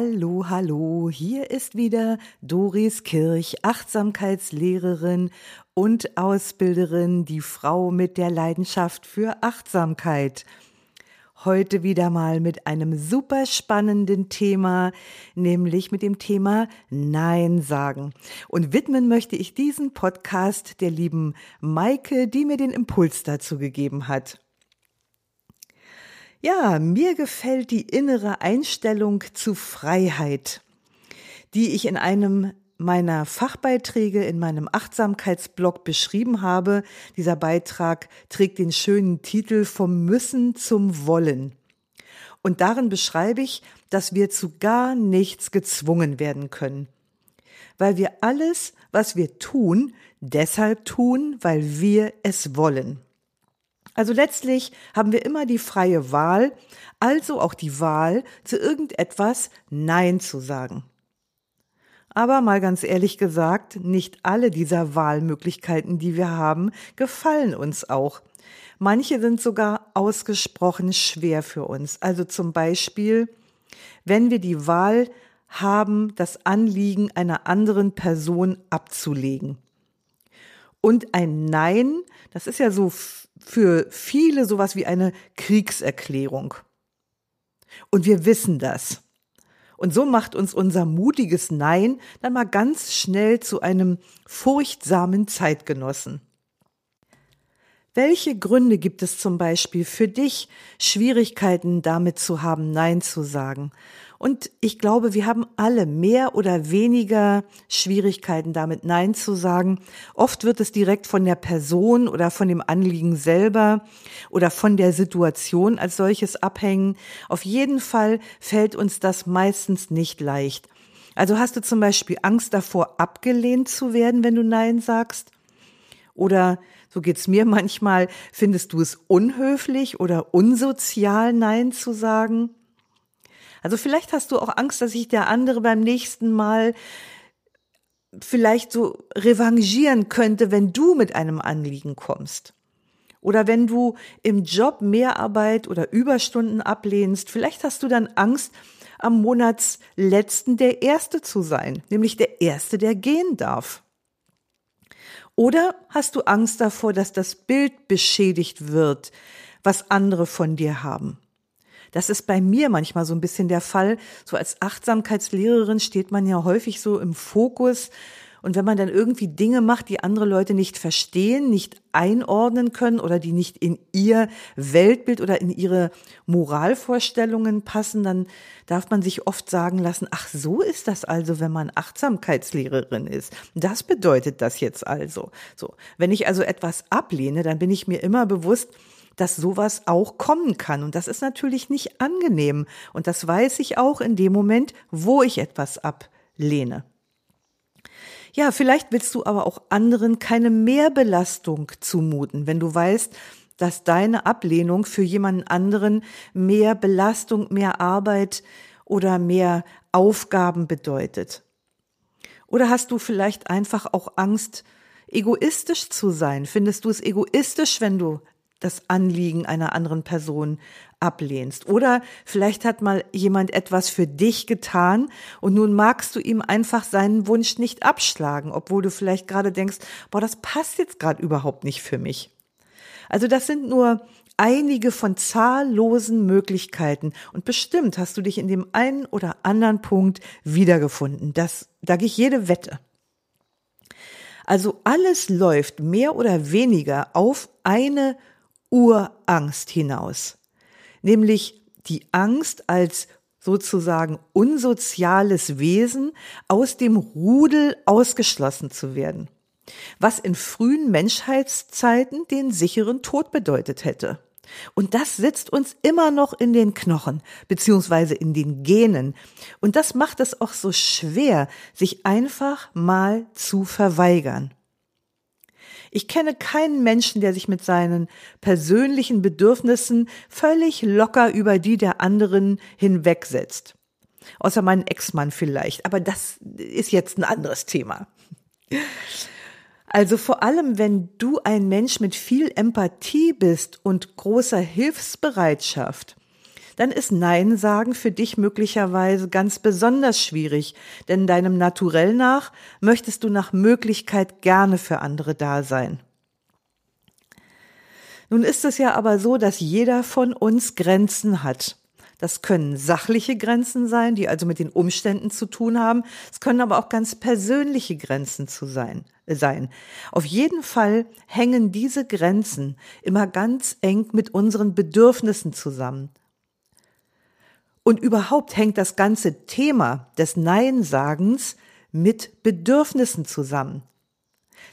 Hallo, hallo. Hier ist wieder Doris Kirch, Achtsamkeitslehrerin und Ausbilderin, die Frau mit der Leidenschaft für Achtsamkeit. Heute wieder mal mit einem super spannenden Thema, nämlich mit dem Thema Nein sagen. Und widmen möchte ich diesen Podcast der lieben Maike, die mir den Impuls dazu gegeben hat. Ja, mir gefällt die innere Einstellung zu Freiheit, die ich in einem meiner Fachbeiträge in meinem Achtsamkeitsblog beschrieben habe. Dieser Beitrag trägt den schönen Titel Vom Müssen zum Wollen. Und darin beschreibe ich, dass wir zu gar nichts gezwungen werden können. Weil wir alles, was wir tun, deshalb tun, weil wir es wollen. Also letztlich haben wir immer die freie Wahl, also auch die Wahl, zu irgendetwas Nein zu sagen. Aber mal ganz ehrlich gesagt, nicht alle dieser Wahlmöglichkeiten, die wir haben, gefallen uns auch. Manche sind sogar ausgesprochen schwer für uns. Also zum Beispiel, wenn wir die Wahl haben, das Anliegen einer anderen Person abzulegen. Und ein Nein, das ist ja so für viele sowas wie eine Kriegserklärung. Und wir wissen das. Und so macht uns unser mutiges Nein dann mal ganz schnell zu einem furchtsamen Zeitgenossen. Welche Gründe gibt es zum Beispiel für dich, Schwierigkeiten damit zu haben, Nein zu sagen? Und ich glaube, wir haben alle mehr oder weniger Schwierigkeiten damit, Nein zu sagen. Oft wird es direkt von der Person oder von dem Anliegen selber oder von der Situation als solches abhängen. Auf jeden Fall fällt uns das meistens nicht leicht. Also hast du zum Beispiel Angst davor, abgelehnt zu werden, wenn du Nein sagst? Oder so geht's mir manchmal, findest du es unhöflich oder unsozial, Nein zu sagen? Also vielleicht hast du auch Angst, dass sich der andere beim nächsten Mal vielleicht so revanchieren könnte, wenn du mit einem Anliegen kommst. Oder wenn du im Job Mehrarbeit oder Überstunden ablehnst, vielleicht hast du dann Angst, am Monatsletzten der Erste zu sein, nämlich der Erste, der gehen darf. Oder hast du Angst davor, dass das Bild beschädigt wird, was andere von dir haben? Das ist bei mir manchmal so ein bisschen der Fall. So als Achtsamkeitslehrerin steht man ja häufig so im Fokus. Und wenn man dann irgendwie Dinge macht, die andere Leute nicht verstehen, nicht einordnen können oder die nicht in ihr Weltbild oder in ihre Moralvorstellungen passen, dann darf man sich oft sagen lassen, ach so ist das also, wenn man Achtsamkeitslehrerin ist. Das bedeutet das jetzt also. So. Wenn ich also etwas ablehne, dann bin ich mir immer bewusst, dass sowas auch kommen kann. Und das ist natürlich nicht angenehm. Und das weiß ich auch in dem Moment, wo ich etwas ablehne. Ja, vielleicht willst du aber auch anderen keine Mehrbelastung zumuten, wenn du weißt, dass deine Ablehnung für jemanden anderen mehr Belastung, mehr Arbeit oder mehr Aufgaben bedeutet. Oder hast du vielleicht einfach auch Angst, egoistisch zu sein? Findest du es egoistisch, wenn du das Anliegen einer anderen Person ablehnst. Oder vielleicht hat mal jemand etwas für dich getan und nun magst du ihm einfach seinen Wunsch nicht abschlagen, obwohl du vielleicht gerade denkst, boah, das passt jetzt gerade überhaupt nicht für mich. Also das sind nur einige von zahllosen Möglichkeiten und bestimmt hast du dich in dem einen oder anderen Punkt wiedergefunden. Das, da gehe ich jede Wette. Also alles läuft mehr oder weniger auf eine Urangst hinaus, nämlich die Angst als sozusagen unsoziales Wesen aus dem Rudel ausgeschlossen zu werden, was in frühen Menschheitszeiten den sicheren Tod bedeutet hätte. Und das sitzt uns immer noch in den Knochen, beziehungsweise in den Genen. Und das macht es auch so schwer, sich einfach mal zu verweigern. Ich kenne keinen Menschen, der sich mit seinen persönlichen Bedürfnissen völlig locker über die der anderen hinwegsetzt. Außer meinen Ex-Mann vielleicht, aber das ist jetzt ein anderes Thema. Also vor allem, wenn du ein Mensch mit viel Empathie bist und großer Hilfsbereitschaft, dann ist Nein sagen für dich möglicherweise ganz besonders schwierig, denn deinem Naturell nach möchtest du nach Möglichkeit gerne für andere da sein. Nun ist es ja aber so, dass jeder von uns Grenzen hat. Das können sachliche Grenzen sein, die also mit den Umständen zu tun haben. Es können aber auch ganz persönliche Grenzen zu sein, äh, sein. Auf jeden Fall hängen diese Grenzen immer ganz eng mit unseren Bedürfnissen zusammen. Und überhaupt hängt das ganze Thema des Nein-Sagens mit Bedürfnissen zusammen.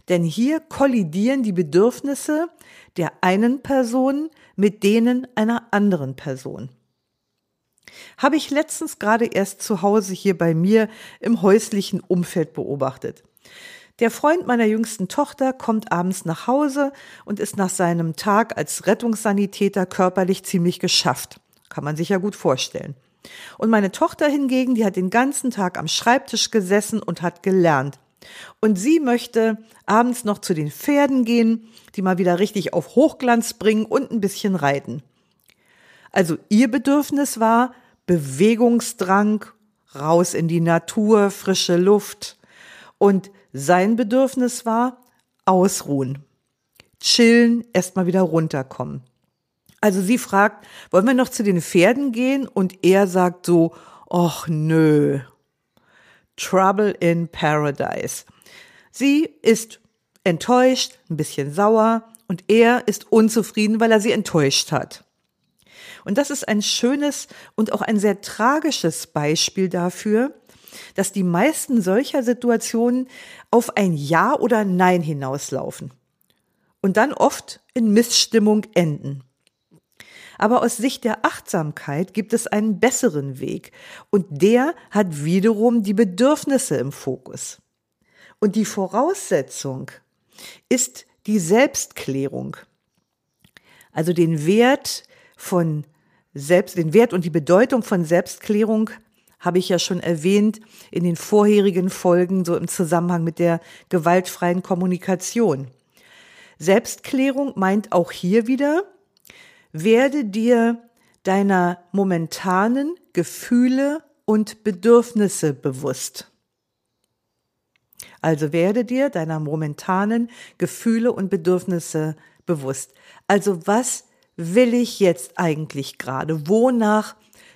Denn hier kollidieren die Bedürfnisse der einen Person mit denen einer anderen Person. Habe ich letztens gerade erst zu Hause hier bei mir im häuslichen Umfeld beobachtet. Der Freund meiner jüngsten Tochter kommt abends nach Hause und ist nach seinem Tag als Rettungssanitäter körperlich ziemlich geschafft. Kann man sich ja gut vorstellen. Und meine Tochter hingegen, die hat den ganzen Tag am Schreibtisch gesessen und hat gelernt. Und sie möchte abends noch zu den Pferden gehen, die mal wieder richtig auf Hochglanz bringen und ein bisschen reiten. Also ihr Bedürfnis war, Bewegungsdrang, raus in die Natur, frische Luft. Und sein Bedürfnis war ausruhen, chillen, erstmal wieder runterkommen. Also sie fragt, wollen wir noch zu den Pferden gehen? Und er sagt so, ach nö, Trouble in Paradise. Sie ist enttäuscht, ein bisschen sauer und er ist unzufrieden, weil er sie enttäuscht hat. Und das ist ein schönes und auch ein sehr tragisches Beispiel dafür, dass die meisten solcher Situationen auf ein Ja oder Nein hinauslaufen und dann oft in Missstimmung enden. Aber aus Sicht der Achtsamkeit gibt es einen besseren Weg und der hat wiederum die Bedürfnisse im Fokus. Und die Voraussetzung ist die Selbstklärung. Also den Wert von selbst, den Wert und die Bedeutung von Selbstklärung habe ich ja schon erwähnt in den vorherigen Folgen, so im Zusammenhang mit der gewaltfreien Kommunikation. Selbstklärung meint auch hier wieder, werde dir deiner momentanen Gefühle und Bedürfnisse bewusst. Also werde dir deiner momentanen Gefühle und Bedürfnisse bewusst. Also was will ich jetzt eigentlich gerade? Wonach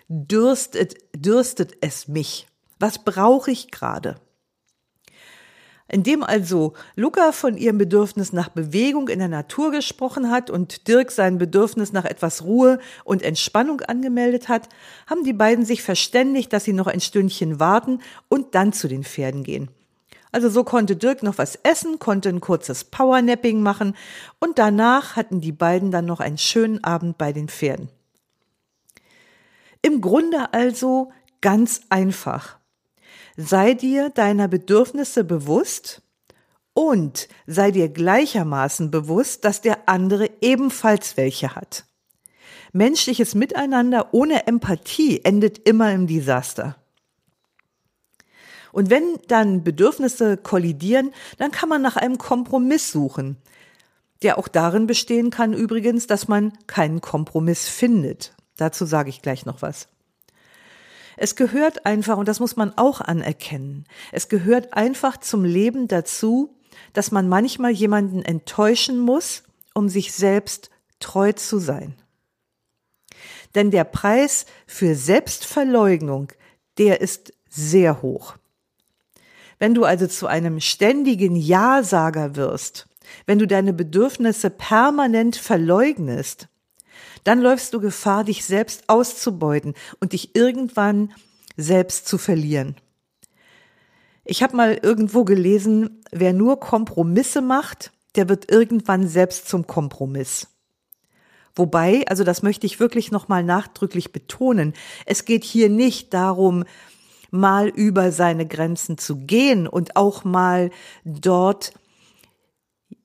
dürstet, dürstet es mich? Was brauche ich gerade? Indem also Luca von ihrem Bedürfnis nach Bewegung in der Natur gesprochen hat und Dirk sein Bedürfnis nach etwas Ruhe und Entspannung angemeldet hat, haben die beiden sich verständigt, dass sie noch ein Stündchen warten und dann zu den Pferden gehen. Also so konnte Dirk noch was essen, konnte ein kurzes Powernapping machen und danach hatten die beiden dann noch einen schönen Abend bei den Pferden. Im Grunde also ganz einfach. Sei dir deiner Bedürfnisse bewusst und sei dir gleichermaßen bewusst, dass der andere ebenfalls welche hat. Menschliches Miteinander ohne Empathie endet immer im Desaster. Und wenn dann Bedürfnisse kollidieren, dann kann man nach einem Kompromiss suchen, der auch darin bestehen kann übrigens, dass man keinen Kompromiss findet. Dazu sage ich gleich noch was. Es gehört einfach, und das muss man auch anerkennen, es gehört einfach zum Leben dazu, dass man manchmal jemanden enttäuschen muss, um sich selbst treu zu sein. Denn der Preis für Selbstverleugnung, der ist sehr hoch. Wenn du also zu einem ständigen Ja-Sager wirst, wenn du deine Bedürfnisse permanent verleugnest, dann läufst du Gefahr, dich selbst auszubeuten und dich irgendwann selbst zu verlieren. Ich habe mal irgendwo gelesen, wer nur Kompromisse macht, der wird irgendwann selbst zum Kompromiss. Wobei, also das möchte ich wirklich nochmal nachdrücklich betonen, es geht hier nicht darum, mal über seine Grenzen zu gehen und auch mal dort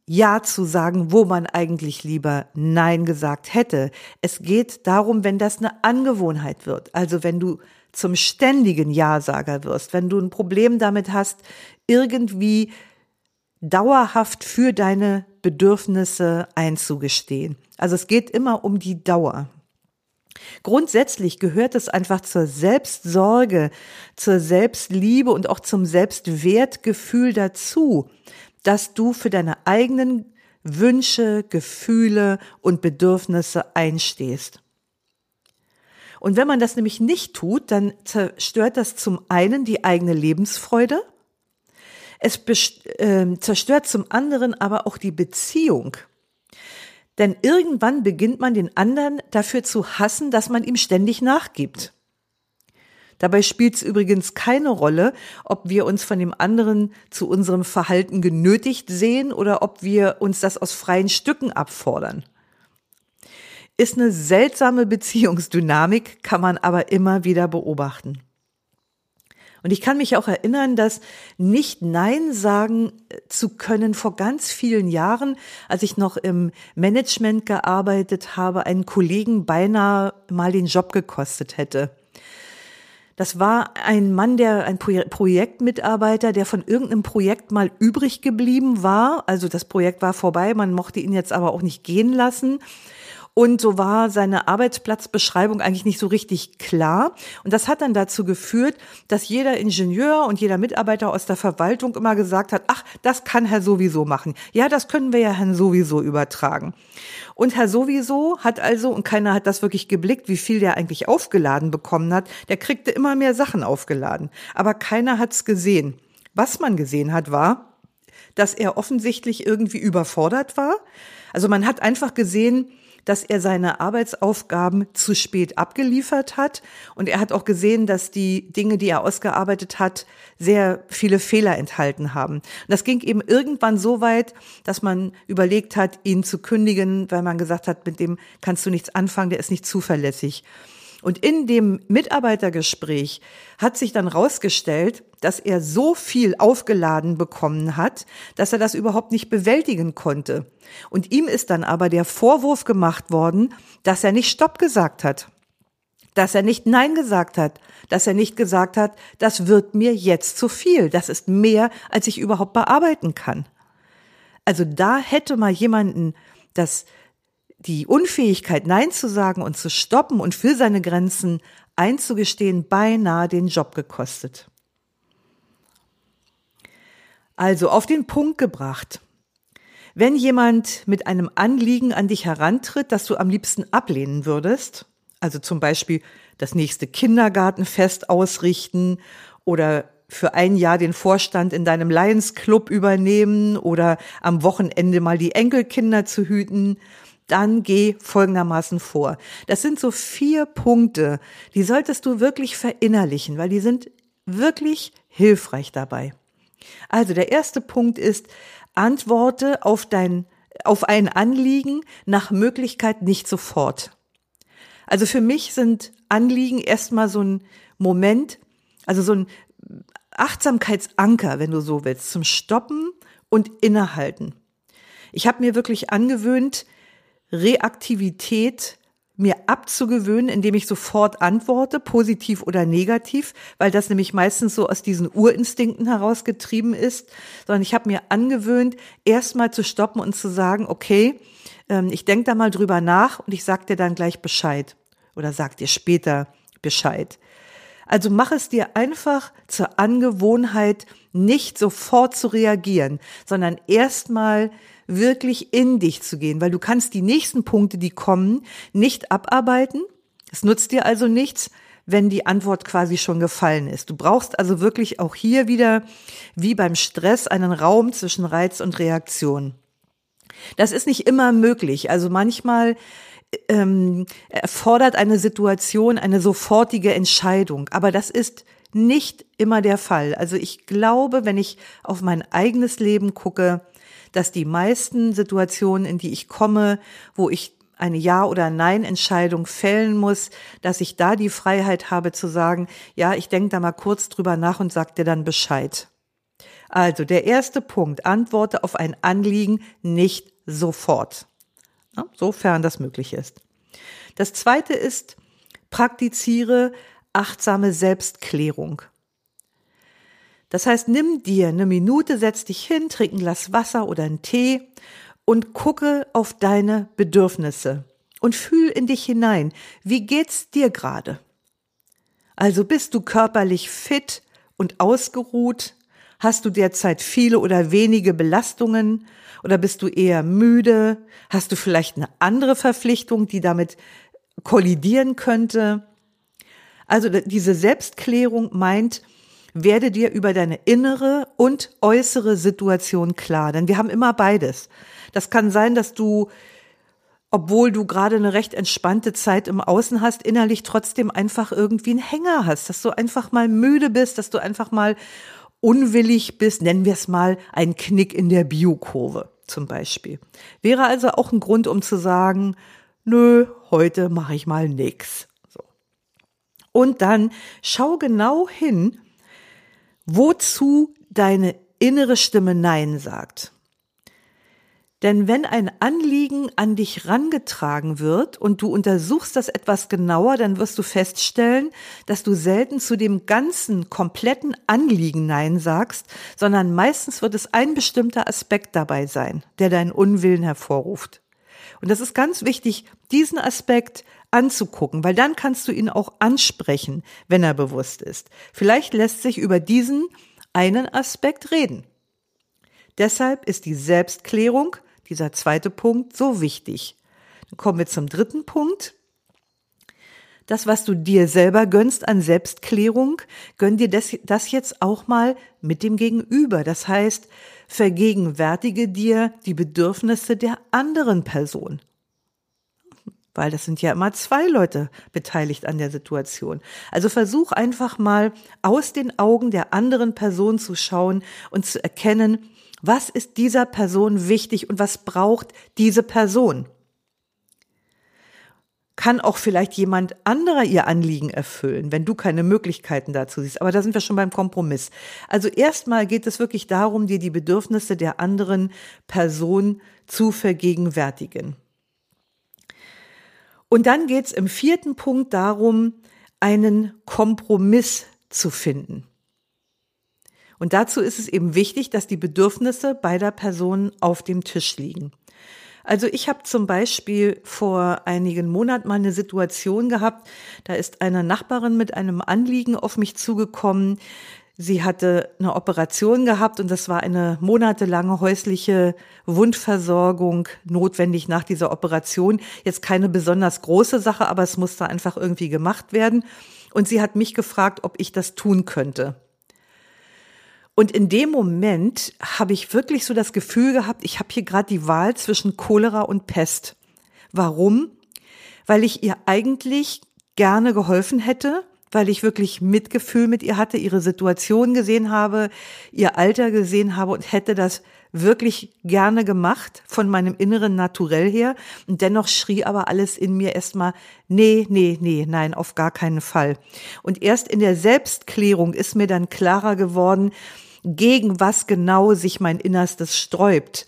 ja zu sagen, wo man eigentlich lieber Nein gesagt hätte. Es geht darum, wenn das eine Angewohnheit wird, also wenn du zum ständigen Ja-Sager wirst, wenn du ein Problem damit hast, irgendwie dauerhaft für deine Bedürfnisse einzugestehen. Also es geht immer um die Dauer. Grundsätzlich gehört es einfach zur Selbstsorge, zur Selbstliebe und auch zum Selbstwertgefühl dazu, dass du für deine eigenen Wünsche, Gefühle und Bedürfnisse einstehst. Und wenn man das nämlich nicht tut, dann zerstört das zum einen die eigene Lebensfreude, es äh, zerstört zum anderen aber auch die Beziehung. Denn irgendwann beginnt man den anderen dafür zu hassen, dass man ihm ständig nachgibt. Dabei spielt es übrigens keine Rolle, ob wir uns von dem anderen zu unserem Verhalten genötigt sehen oder ob wir uns das aus freien Stücken abfordern. Ist eine seltsame Beziehungsdynamik, kann man aber immer wieder beobachten. Und ich kann mich auch erinnern, dass nicht Nein sagen äh, zu können vor ganz vielen Jahren, als ich noch im Management gearbeitet habe, einen Kollegen beinahe mal den Job gekostet hätte. Das war ein Mann, der ein Projektmitarbeiter, der von irgendeinem Projekt mal übrig geblieben war. Also das Projekt war vorbei, man mochte ihn jetzt aber auch nicht gehen lassen. Und so war seine Arbeitsplatzbeschreibung eigentlich nicht so richtig klar. Und das hat dann dazu geführt, dass jeder Ingenieur und jeder Mitarbeiter aus der Verwaltung immer gesagt hat, ach, das kann Herr sowieso machen. Ja, das können wir ja Herrn sowieso übertragen. Und Herr sowieso hat also, und keiner hat das wirklich geblickt, wie viel der eigentlich aufgeladen bekommen hat, der kriegte immer mehr Sachen aufgeladen. Aber keiner hat's gesehen. Was man gesehen hat, war, dass er offensichtlich irgendwie überfordert war. Also man hat einfach gesehen, dass er seine Arbeitsaufgaben zu spät abgeliefert hat. Und er hat auch gesehen, dass die Dinge, die er ausgearbeitet hat, sehr viele Fehler enthalten haben. Und das ging eben irgendwann so weit, dass man überlegt hat, ihn zu kündigen, weil man gesagt hat, mit dem kannst du nichts anfangen, der ist nicht zuverlässig. Und in dem Mitarbeitergespräch hat sich dann rausgestellt, dass er so viel aufgeladen bekommen hat, dass er das überhaupt nicht bewältigen konnte. Und ihm ist dann aber der Vorwurf gemacht worden, dass er nicht Stopp gesagt hat, dass er nicht Nein gesagt hat, dass er nicht gesagt hat, das wird mir jetzt zu viel, das ist mehr, als ich überhaupt bearbeiten kann. Also da hätte mal jemanden das die Unfähigkeit, Nein zu sagen und zu stoppen und für seine Grenzen einzugestehen, beinahe den Job gekostet. Also auf den Punkt gebracht. Wenn jemand mit einem Anliegen an dich herantritt, das du am liebsten ablehnen würdest, also zum Beispiel das nächste Kindergartenfest ausrichten oder für ein Jahr den Vorstand in deinem Lions Club übernehmen oder am Wochenende mal die Enkelkinder zu hüten dann geh folgendermaßen vor. Das sind so vier Punkte, die solltest du wirklich verinnerlichen, weil die sind wirklich hilfreich dabei. Also der erste Punkt ist, antworte auf dein, auf ein Anliegen nach Möglichkeit nicht sofort. Also für mich sind Anliegen erstmal so ein Moment, also so ein Achtsamkeitsanker, wenn du so willst, zum Stoppen und Innehalten. Ich habe mir wirklich angewöhnt, Reaktivität mir abzugewöhnen, indem ich sofort antworte, positiv oder negativ, weil das nämlich meistens so aus diesen Urinstinkten herausgetrieben ist, sondern ich habe mir angewöhnt, erstmal zu stoppen und zu sagen, okay, ähm, ich denke da mal drüber nach und ich sag dir dann gleich Bescheid oder sag dir später Bescheid. Also mach es dir einfach zur Angewohnheit, nicht sofort zu reagieren, sondern erstmal wirklich in dich zu gehen, weil du kannst die nächsten Punkte, die kommen, nicht abarbeiten. Es nutzt dir also nichts, wenn die Antwort quasi schon gefallen ist. Du brauchst also wirklich auch hier wieder, wie beim Stress, einen Raum zwischen Reiz und Reaktion. Das ist nicht immer möglich. Also manchmal ähm, erfordert eine Situation eine sofortige Entscheidung. Aber das ist nicht immer der Fall. Also ich glaube, wenn ich auf mein eigenes Leben gucke, dass die meisten Situationen, in die ich komme, wo ich eine Ja- oder Nein-Entscheidung fällen muss, dass ich da die Freiheit habe zu sagen, ja, ich denke da mal kurz drüber nach und sag dir dann Bescheid. Also der erste Punkt, antworte auf ein Anliegen nicht sofort, sofern das möglich ist. Das zweite ist, praktiziere achtsame Selbstklärung. Das heißt, nimm dir eine Minute, setz dich hin, trink ein Glas Wasser oder einen Tee und gucke auf deine Bedürfnisse und fühl in dich hinein. Wie geht's dir gerade? Also bist du körperlich fit und ausgeruht? Hast du derzeit viele oder wenige Belastungen? Oder bist du eher müde? Hast du vielleicht eine andere Verpflichtung, die damit kollidieren könnte? Also diese Selbstklärung meint, werde dir über deine innere und äußere Situation klar. Denn wir haben immer beides. Das kann sein, dass du, obwohl du gerade eine recht entspannte Zeit im Außen hast, innerlich trotzdem einfach irgendwie einen Hänger hast, dass du einfach mal müde bist, dass du einfach mal unwillig bist, nennen wir es mal ein Knick in der Biokurve zum Beispiel. Wäre also auch ein Grund, um zu sagen, nö, heute mache ich mal nix. Und dann schau genau hin, wozu deine innere Stimme Nein sagt. Denn wenn ein Anliegen an dich rangetragen wird und du untersuchst das etwas genauer, dann wirst du feststellen, dass du selten zu dem ganzen, kompletten Anliegen Nein sagst, sondern meistens wird es ein bestimmter Aspekt dabei sein, der deinen Unwillen hervorruft. Und das ist ganz wichtig, diesen Aspekt anzugucken, weil dann kannst du ihn auch ansprechen, wenn er bewusst ist. Vielleicht lässt sich über diesen einen Aspekt reden. Deshalb ist die Selbstklärung dieser zweite Punkt so wichtig. Dann kommen wir zum dritten Punkt. Das, was du dir selber gönnst an Selbstklärung, gönn dir das, das jetzt auch mal mit dem Gegenüber. Das heißt, vergegenwärtige dir die Bedürfnisse der anderen Person. Weil das sind ja immer zwei Leute beteiligt an der Situation. Also versuch einfach mal aus den Augen der anderen Person zu schauen und zu erkennen, was ist dieser Person wichtig und was braucht diese Person? Kann auch vielleicht jemand anderer ihr Anliegen erfüllen, wenn du keine Möglichkeiten dazu siehst. Aber da sind wir schon beim Kompromiss. Also erstmal geht es wirklich darum, dir die Bedürfnisse der anderen Person zu vergegenwärtigen. Und dann geht es im vierten Punkt darum, einen Kompromiss zu finden. Und dazu ist es eben wichtig, dass die Bedürfnisse beider Personen auf dem Tisch liegen. Also ich habe zum Beispiel vor einigen Monaten mal eine Situation gehabt, da ist eine Nachbarin mit einem Anliegen auf mich zugekommen. Sie hatte eine Operation gehabt und das war eine monatelange häusliche Wundversorgung notwendig nach dieser Operation. Jetzt keine besonders große Sache, aber es musste einfach irgendwie gemacht werden. Und sie hat mich gefragt, ob ich das tun könnte. Und in dem Moment habe ich wirklich so das Gefühl gehabt, ich habe hier gerade die Wahl zwischen Cholera und Pest. Warum? Weil ich ihr eigentlich gerne geholfen hätte, weil ich wirklich Mitgefühl mit ihr hatte, ihre Situation gesehen habe, ihr Alter gesehen habe und hätte das wirklich gerne gemacht von meinem inneren Naturell her. Und dennoch schrie aber alles in mir erstmal, nee, nee, nee, nein, auf gar keinen Fall. Und erst in der Selbstklärung ist mir dann klarer geworden, gegen was genau sich mein Innerstes sträubt.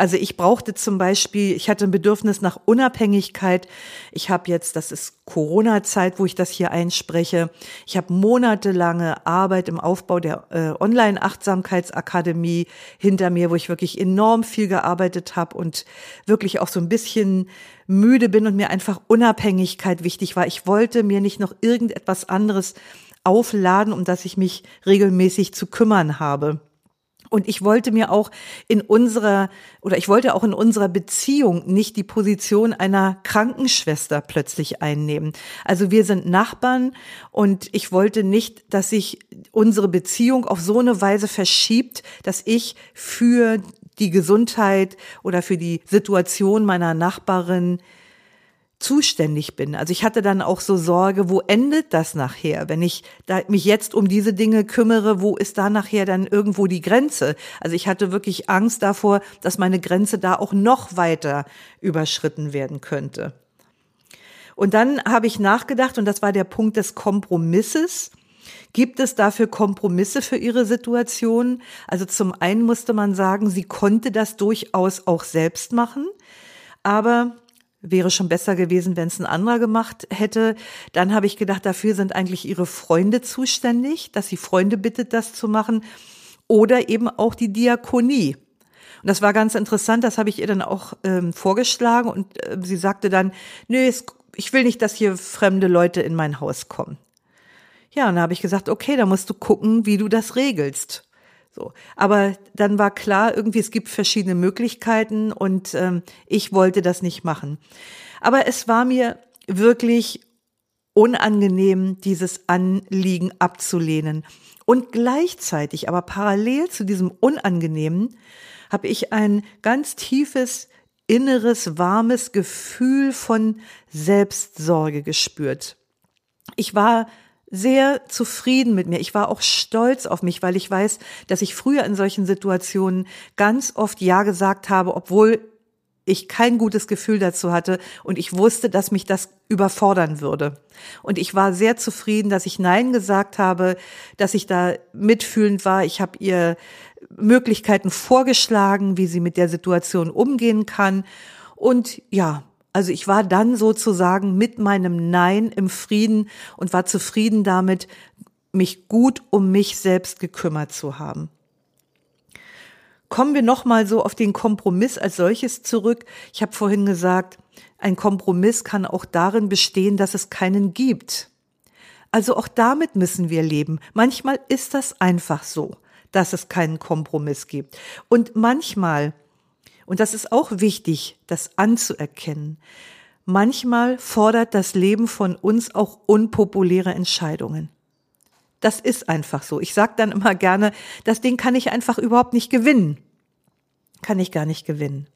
Also ich brauchte zum Beispiel, ich hatte ein Bedürfnis nach Unabhängigkeit. Ich habe jetzt, das ist Corona-Zeit, wo ich das hier einspreche. Ich habe monatelange Arbeit im Aufbau der äh, Online-Achtsamkeitsakademie hinter mir, wo ich wirklich enorm viel gearbeitet habe und wirklich auch so ein bisschen müde bin und mir einfach Unabhängigkeit wichtig war. Ich wollte mir nicht noch irgendetwas anderes aufladen, um das ich mich regelmäßig zu kümmern habe. Und ich wollte mir auch in unserer oder ich wollte auch in unserer Beziehung nicht die Position einer Krankenschwester plötzlich einnehmen. Also wir sind Nachbarn und ich wollte nicht, dass sich unsere Beziehung auf so eine Weise verschiebt, dass ich für die Gesundheit oder für die Situation meiner Nachbarin zuständig bin. Also ich hatte dann auch so Sorge, wo endet das nachher? Wenn ich da mich jetzt um diese Dinge kümmere, wo ist da nachher dann irgendwo die Grenze? Also ich hatte wirklich Angst davor, dass meine Grenze da auch noch weiter überschritten werden könnte. Und dann habe ich nachgedacht, und das war der Punkt des Kompromisses. Gibt es dafür Kompromisse für ihre Situation? Also zum einen musste man sagen, sie konnte das durchaus auch selbst machen, aber wäre schon besser gewesen, wenn es ein anderer gemacht hätte. Dann habe ich gedacht, dafür sind eigentlich ihre Freunde zuständig, dass sie Freunde bittet, das zu machen. Oder eben auch die Diakonie. Und das war ganz interessant, das habe ich ihr dann auch ähm, vorgeschlagen und äh, sie sagte dann, nö, es, ich will nicht, dass hier fremde Leute in mein Haus kommen. Ja, und da habe ich gesagt, okay, da musst du gucken, wie du das regelst. So, aber dann war klar, irgendwie es gibt verschiedene Möglichkeiten und ähm, ich wollte das nicht machen. Aber es war mir wirklich unangenehm, dieses Anliegen abzulehnen. Und gleichzeitig, aber parallel zu diesem Unangenehmen, habe ich ein ganz tiefes, inneres, warmes Gefühl von Selbstsorge gespürt. Ich war sehr zufrieden mit mir. Ich war auch stolz auf mich, weil ich weiß, dass ich früher in solchen Situationen ganz oft Ja gesagt habe, obwohl ich kein gutes Gefühl dazu hatte und ich wusste, dass mich das überfordern würde. Und ich war sehr zufrieden, dass ich Nein gesagt habe, dass ich da mitfühlend war. Ich habe ihr Möglichkeiten vorgeschlagen, wie sie mit der Situation umgehen kann. Und ja, also ich war dann sozusagen mit meinem Nein im Frieden und war zufrieden damit, mich gut um mich selbst gekümmert zu haben. Kommen wir nochmal so auf den Kompromiss als solches zurück. Ich habe vorhin gesagt, ein Kompromiss kann auch darin bestehen, dass es keinen gibt. Also auch damit müssen wir leben. Manchmal ist das einfach so, dass es keinen Kompromiss gibt. Und manchmal und das ist auch wichtig, das anzuerkennen. Manchmal fordert das Leben von uns auch unpopuläre Entscheidungen. Das ist einfach so. Ich sage dann immer gerne, das Ding kann ich einfach überhaupt nicht gewinnen. Kann ich gar nicht gewinnen.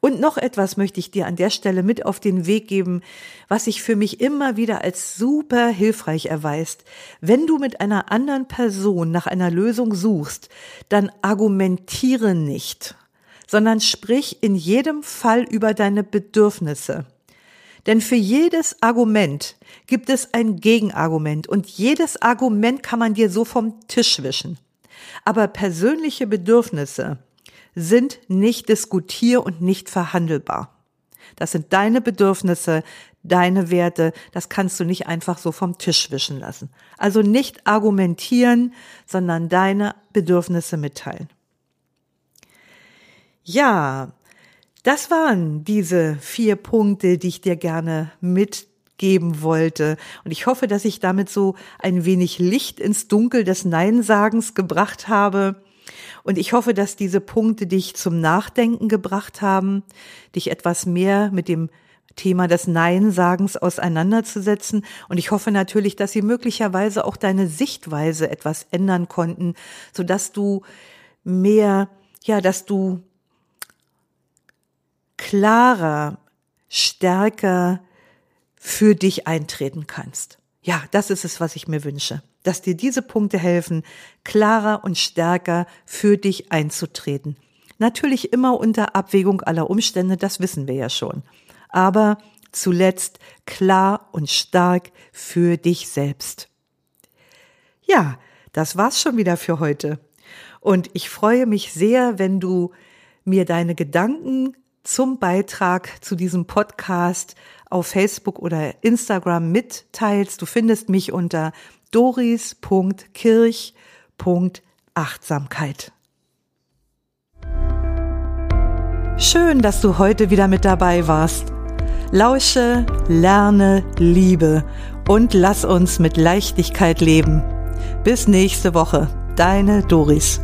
Und noch etwas möchte ich dir an der Stelle mit auf den Weg geben, was sich für mich immer wieder als super hilfreich erweist. Wenn du mit einer anderen Person nach einer Lösung suchst, dann argumentiere nicht sondern sprich in jedem Fall über deine Bedürfnisse. Denn für jedes Argument gibt es ein Gegenargument und jedes Argument kann man dir so vom Tisch wischen. Aber persönliche Bedürfnisse sind nicht diskutier- und nicht verhandelbar. Das sind deine Bedürfnisse, deine Werte, das kannst du nicht einfach so vom Tisch wischen lassen. Also nicht argumentieren, sondern deine Bedürfnisse mitteilen. Ja, das waren diese vier Punkte, die ich dir gerne mitgeben wollte. Und ich hoffe, dass ich damit so ein wenig Licht ins Dunkel des Neinsagens gebracht habe. Und ich hoffe, dass diese Punkte dich zum Nachdenken gebracht haben, dich etwas mehr mit dem Thema des Neinsagens auseinanderzusetzen. Und ich hoffe natürlich, dass sie möglicherweise auch deine Sichtweise etwas ändern konnten, sodass du mehr, ja, dass du klarer, stärker für dich eintreten kannst. Ja, das ist es, was ich mir wünsche, dass dir diese Punkte helfen, klarer und stärker für dich einzutreten. Natürlich immer unter Abwägung aller Umstände, das wissen wir ja schon. Aber zuletzt klar und stark für dich selbst. Ja, das war's schon wieder für heute. Und ich freue mich sehr, wenn du mir deine Gedanken zum Beitrag zu diesem Podcast auf Facebook oder Instagram mitteilst. Du findest mich unter doris.kirch.achtsamkeit. Schön, dass du heute wieder mit dabei warst. Lausche, lerne, liebe und lass uns mit Leichtigkeit leben. Bis nächste Woche. Deine Doris.